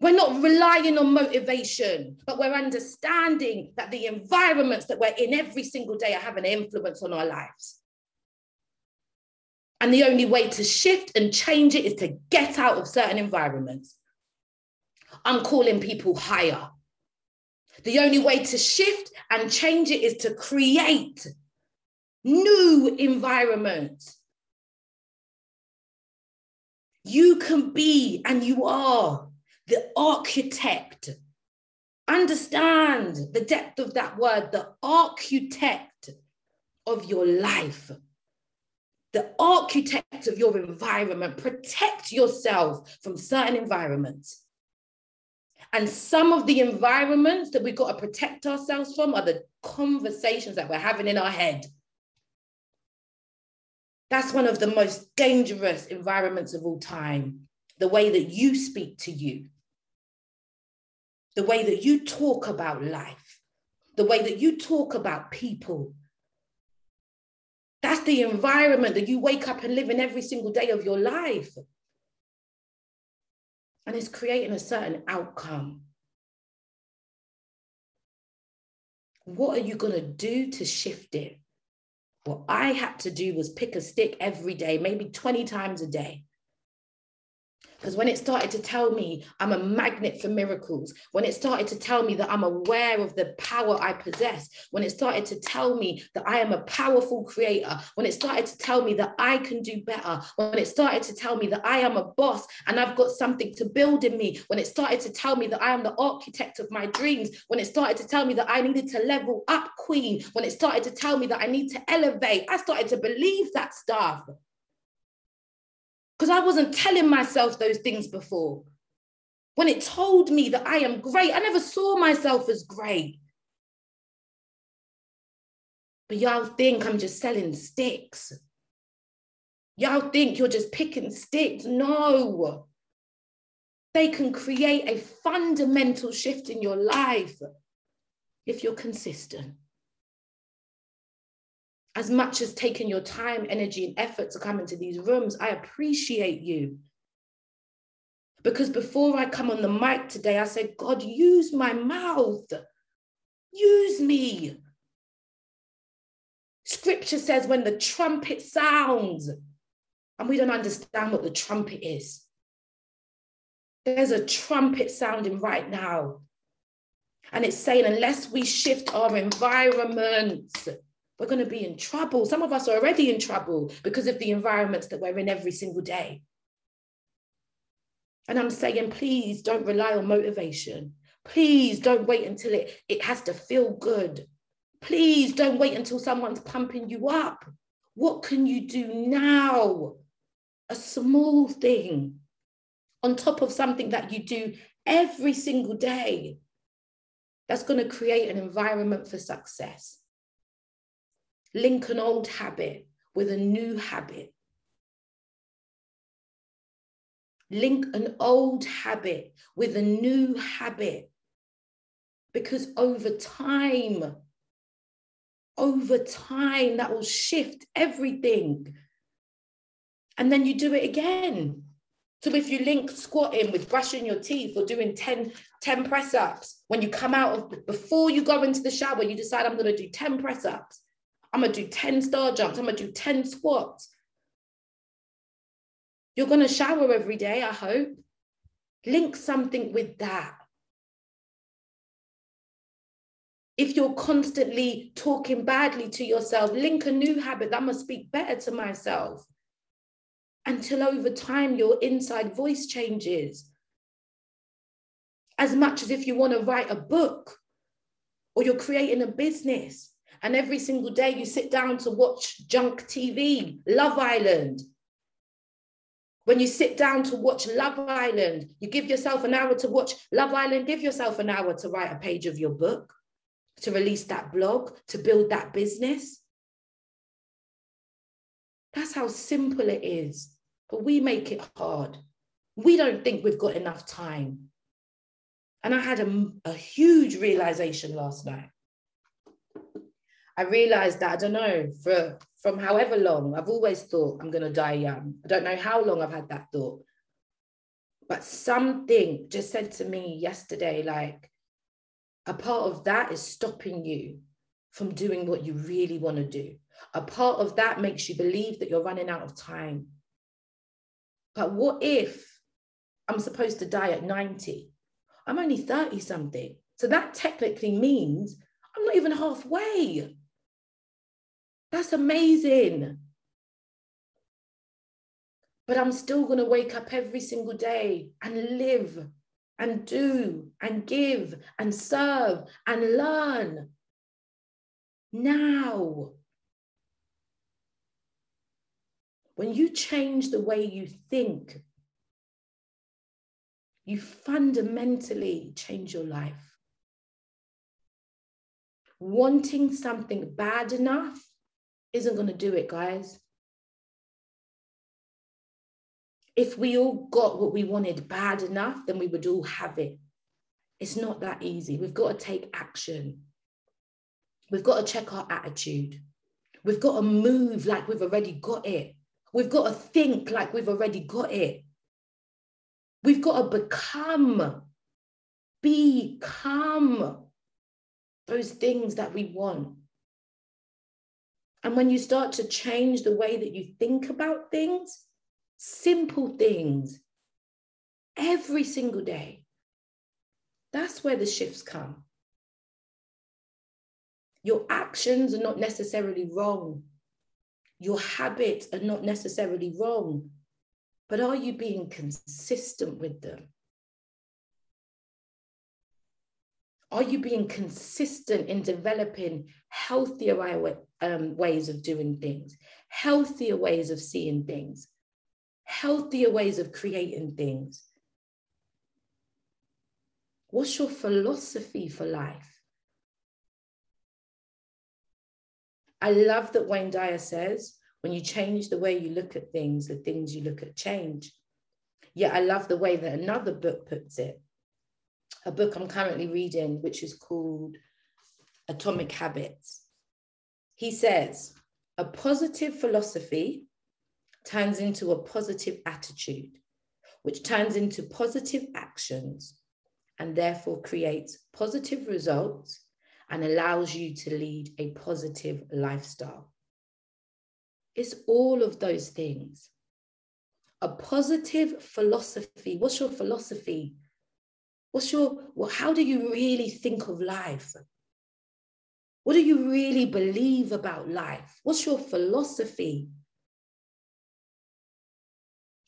We're not relying on motivation, but we're understanding that the environments that we're in every single day are having an influence on our lives. And the only way to shift and change it is to get out of certain environments. I'm calling people higher. The only way to shift and change it is to create new environments. You can be and you are the architect. Understand the depth of that word, the architect of your life the architect of your environment. Protect yourself from certain environments. And some of the environments that we've got to protect ourselves from are the conversations that we're having in our head. That's one of the most dangerous environments of all time. The way that you speak to you, the way that you talk about life, the way that you talk about people, that's the environment that you wake up and live in every single day of your life. And it's creating a certain outcome. What are you going to do to shift it? What I had to do was pick a stick every day, maybe 20 times a day, because when it started to tell me I'm a magnet for miracles, when it started to tell me that I'm aware of the power I possess, when it started to tell me that I am a powerful creator, when it started to tell me that I can do better, when it started to tell me that I am a boss and I've got something to build in me, when it started to tell me that I am the architect of my dreams, when it started to tell me that I needed to level up, queen, when it started to tell me that I need to elevate, I started to believe that stuff because I wasn't telling myself those things before. When it told me that I am great, I never saw myself as great. But y'all think I'm just selling sticks. Y'all think you're just picking sticks. No. They can create a fundamental shift in your life if you're consistent. As much as taking your time, energy, and effort to come into these rooms, I appreciate you. Because before I come on the mic today, I said, God, use my mouth. Use me. Scripture says, when the trumpet sounds, and we don't understand what the trumpet is. There's a trumpet sounding right now. And it's saying, unless we shift our environments, we're going to be in trouble. Some of us are already in trouble because of the environments that we're in every single day. And I'm saying, please don't rely on motivation. Please don't wait until it, it has to feel good. Please don't wait until someone's pumping you up. What can you do now? A small thing on top of something that you do every single day that's going to create an environment for success. Link an old habit with a new habit. Link an old habit with a new habit. Because over time, over time, that will shift everything. And then you do it again. So if you link squatting with brushing your teeth or doing 10, 10 press ups, when you come out of, before you go into the shower, you decide, I'm going to do 10 press ups. I'm going to do 10 star jumps. I'm going to do 10 squats. You're going to shower every day, I hope. Link something with that. If you're constantly talking badly to yourself, link a new habit that must speak better to myself until over time your inside voice changes. As much as if you want to write a book or you're creating a business, and every single day you sit down to watch junk TV, Love Island. When you sit down to watch Love Island, you give yourself an hour to watch Love Island, give yourself an hour to write a page of your book, to release that blog, to build that business. That's how simple it is. But we make it hard. We don't think we've got enough time. And I had a, a huge realization last night. I realized that, I don't know, for from however long, I've always thought I'm to die young. I don't know how long I've had that thought. But something just said to me yesterday, like, a part of that is stopping you from doing what you really want to do. A part of that makes you believe that you're running out of time. But what if I'm supposed to die at 90? I'm only 30 something. So that technically means I'm not even halfway. That's amazing. But I'm still going to wake up every single day and live and do and give and serve and learn now. When you change the way you think, you fundamentally change your life. Wanting something bad enough isn't going to do it, guys. If we all got what we wanted bad enough, then we would all have it. It's not that easy. We've got to take action. We've got to check our attitude. We've got to move like we've already got it. We've got to think like we've already got it. We've got to become, become those things that we want. And when you start to change the way that you think about things, simple things, every single day, that's where the shifts come. Your actions are not necessarily wrong. Your habits are not necessarily wrong. But are you being consistent with them? Are you being consistent in developing healthier um, ways of doing things, healthier ways of seeing things, healthier ways of creating things? What's your philosophy for life? I love that Wayne Dyer says, when you change the way you look at things, the things you look at change. Yet I love the way that another book puts it. A book I'm currently reading, which is called Atomic Habits. He says, a positive philosophy turns into a positive attitude, which turns into positive actions and therefore creates positive results and allows you to lead a positive lifestyle. It's all of those things. A positive philosophy. What's your philosophy? What's your, well, how do you really think of life? What do you really believe about life? What's your philosophy?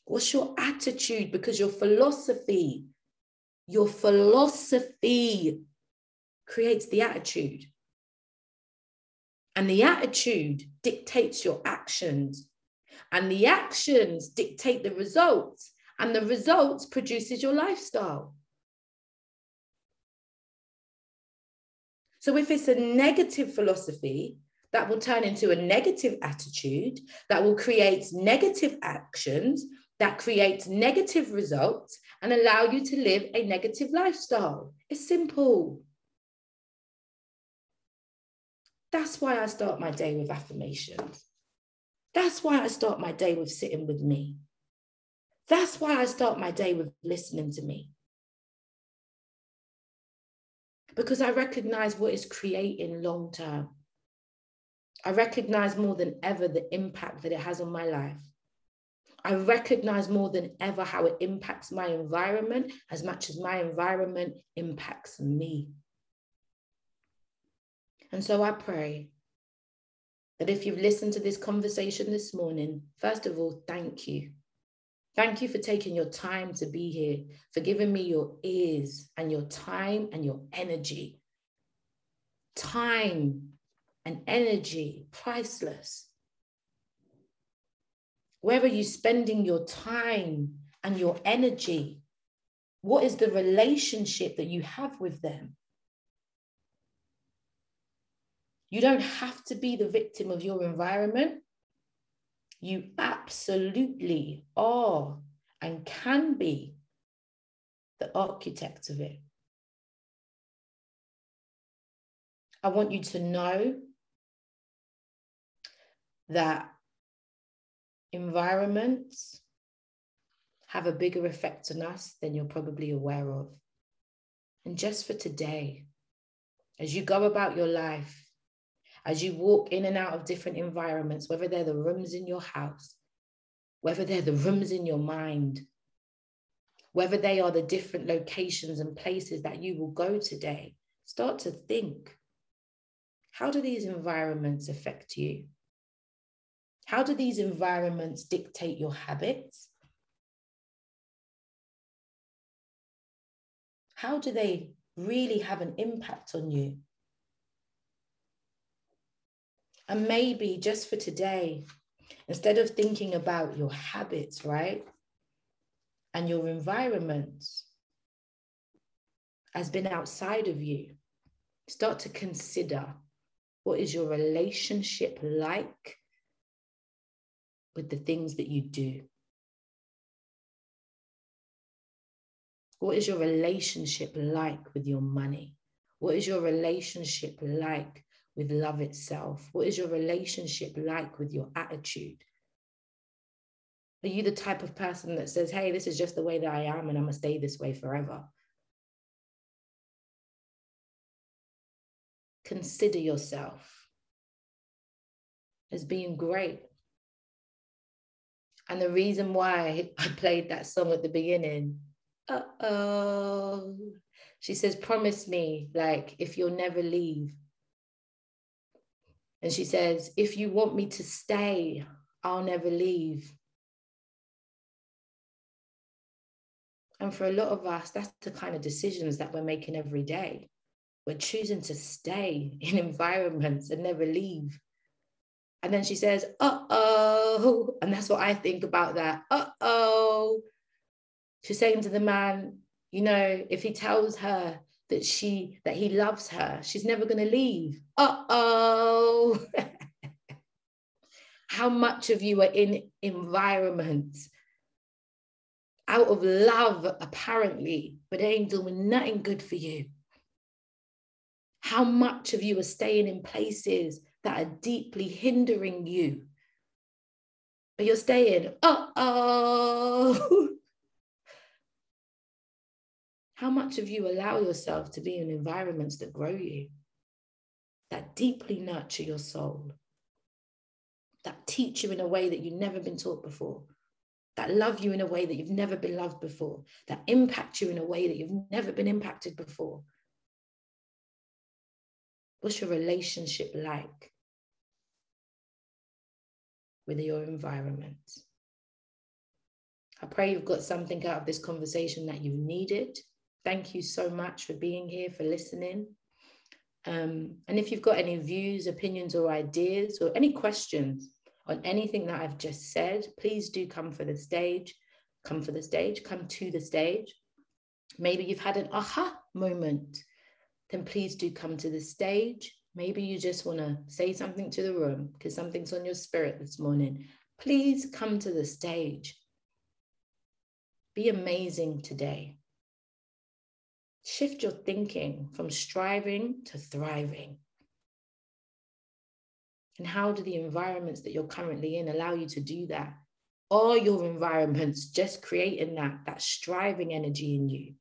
What's your attitude? Because your philosophy, your philosophy creates the attitude. And the attitude dictates your actions. And the actions dictate the results. And the results produces your lifestyle. So if it's a negative philosophy, that will turn into a negative attitude, that will create negative actions, that creates negative results and allow you to live a negative lifestyle. It's simple. That's why I start my day with affirmations. That's why I start my day with sitting with me. That's why I start my day with listening to me. Because I recognize what is creating long term. I recognize more than ever the impact that it has on my life. I recognize more than ever how it impacts my environment as much as my environment impacts me. And so I pray that if you've listened to this conversation this morning, first of all, thank you. Thank you for taking your time to be here, for giving me your ears and your time and your energy. Time and energy, priceless. Where are you spending your time and your energy? What is the relationship that you have with them? You don't have to be the victim of your environment. You absolutely are and can be the architect of it. I want you to know that environments have a bigger effect on us than you're probably aware of. And just for today, as you go about your life, as you walk in and out of different environments, whether they're the rooms in your house, whether they're the rooms in your mind, whether they are the different locations and places that you will go today, start to think how do these environments affect you? How do these environments dictate your habits? How do they really have an impact on you? And maybe just for today, instead of thinking about your habits, right? And your environment has been outside of you, start to consider what is your relationship like with the things that you do? What is your relationship like with your money? What is your relationship like with love itself? What is your relationship like with your attitude? Are you the type of person that says, hey, this is just the way that I am and I'm going to stay this way forever? Consider yourself as being great. And the reason why [LAUGHS] I played that song at the beginning, uh oh, she says, promise me, like, if you'll never leave, and she says, If you want me to stay, I'll never leave. And for a lot of us, that's the kind of decisions that we're making every day. We're choosing to stay [LAUGHS] in environments and never leave. And then she says, uh oh. And that's what I think about that. Uh oh. She's saying to the man, you know, if he tells her that she that he loves her she's never going to leave uh-oh [LAUGHS] How much of you are in environments out of love, apparently, but ain't doing nothing good for you? How much of you are staying in places that are deeply hindering you? But you're staying, uh oh. [LAUGHS] How much of you allow yourself to be in environments that grow you, that deeply nurture your soul, that teach you in a way that you've never been taught before, that love you in a way that you've never been loved before, that impact you in a way that you've never been impacted before? What's your relationship like with your environment? I pray you've got something out of this conversation that you needed Thank you so much for being here, for listening. Um, and if you've got any views, opinions, or ideas, or any questions on anything that I've just said, please do come for the stage. Come for the stage, come to the stage. Maybe you've had an aha moment, then please do come to the stage. Maybe you just want to say something to the room because something's on your spirit this morning. Please come to the stage. Be amazing today. Shift your thinking from striving to thriving. And how do the environments that you're currently in allow you to do that? Are your environments just creating that, that striving energy in you?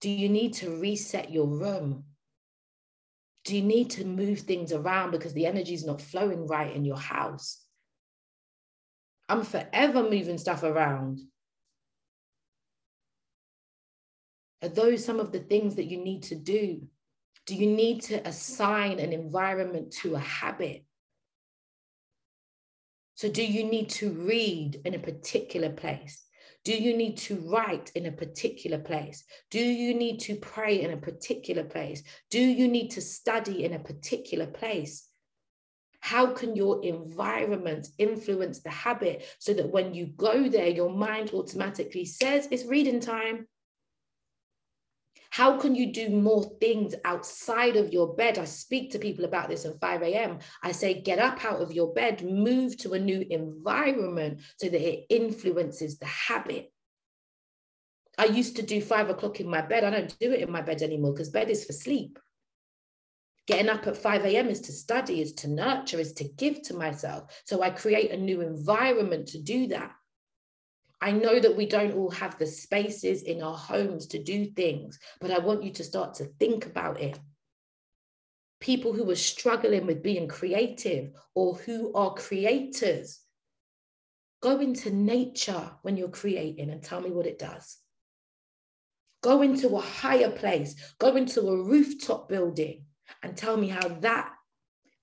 Do you need to reset your room? Do you need to move things around because the energy is not flowing right in your house? I'm forever moving stuff around Are those some of the things that you need to do? Do you need to assign an environment to a habit? So, do you need to read in a particular place? Do you need to write in a particular place? Do you need to pray in a particular place? Do you need to study in a particular place? How can your environment influence the habit so that when you go there, your mind automatically says it's reading time? How can you do more things outside of your bed? I speak to people about this at 5 a.m. I say, get up out of your bed, move to a new environment so that it influences the habit. I used to do five o'clock in my bed. I don't do it in my bed anymore because bed is for sleep. Getting up at 5 a.m. is to study, is to nurture, is to give to myself. So I create a new environment to do that. I know that we don't all have the spaces in our homes to do things, but I want you to start to think about it. People who are struggling with being creative or who are creators, go into nature when you're creating and tell me what it does. Go into a higher place, go into a rooftop building and tell me how that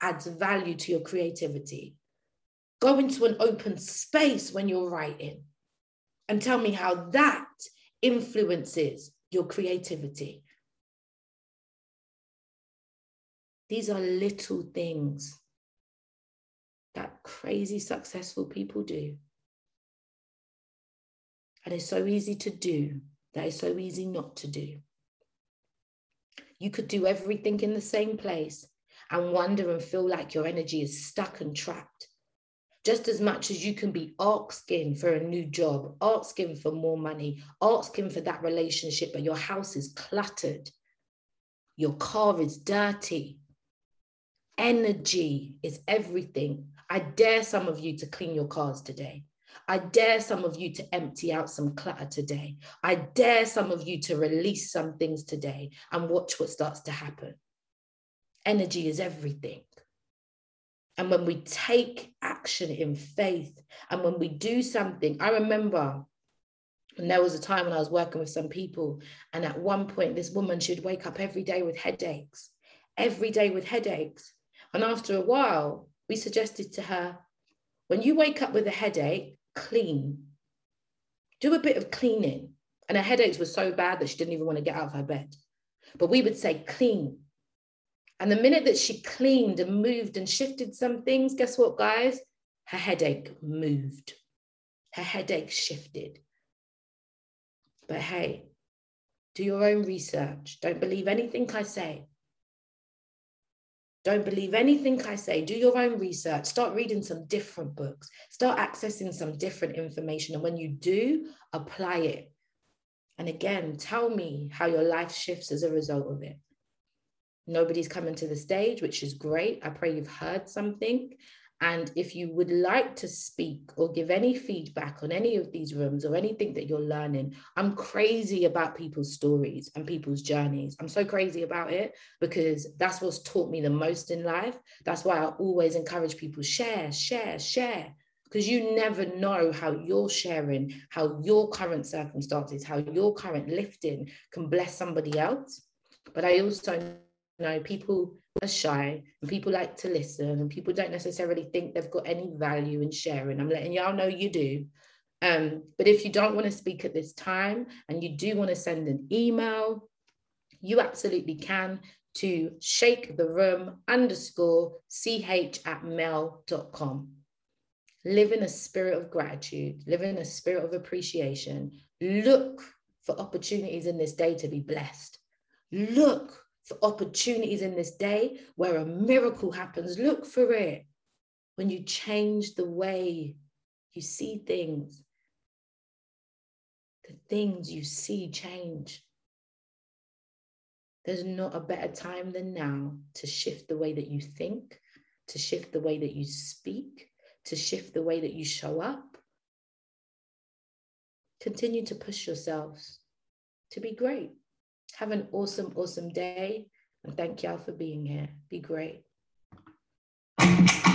adds value to your creativity. Go into an open space when you're writing and tell me how that influences your creativity. These are little things that crazy successful people do. And it's so easy to do that it's so easy not to do. You could do everything in the same place and wonder and feel like your energy is stuck and trapped just as much as you can be asking for a new job, asking for more money, asking for that relationship, but your house is cluttered, your car is dirty. Energy is everything. I dare some of you to clean your cars today. I dare some of you to empty out some clutter today. I dare some of you to release some things today and watch what starts to happen. Energy is everything. And when we take action in faith and when we do something, I remember and there was a time when I was working with some people, and at one point, this woman should wake up every day with headaches, every day with headaches. And after a while, we suggested to her, when you wake up with a headache, clean. Do a bit of cleaning. And her headaches were so bad that she didn't even want to get out of her bed. But we would say, clean, and the minute that she cleaned and moved and shifted some things, guess what, guys? Her headache moved. Her headache shifted. But hey, do your own research. Don't believe anything I say. Don't believe anything I say. Do your own research. Start reading some different books. Start accessing some different information. And when you do, apply it. And again, tell me how your life shifts as a result of it. Nobody's coming to the stage, which is great. I pray you've heard something. And if you would like to speak or give any feedback on any of these rooms or anything that you're learning, I'm crazy about people's stories and people's journeys. I'm so crazy about it because that's what's taught me the most in life. That's why I always encourage people share, share, share. Because you never know how you're sharing, how your current circumstances, how your current lifting can bless somebody else. But I also know people are shy and people like to listen and people don't necessarily think they've got any value in sharing. I'm letting y'all know you do. Um, but if you don't want to speak at this time and you do want to send an email, you absolutely can to shake the room underscore ch at mail.com. Live in a spirit of gratitude, live in a spirit of appreciation. Look for opportunities in this day to be blessed. Look for opportunities in this day where a miracle happens. Look for it. When you change the way you see things, the things you see change. There's not a better time than now to shift the way that you think, to shift the way that you speak, to shift the way that you show up. Continue to push yourselves to be great. Have an awesome, awesome day. And thank y'all for being here. Be great.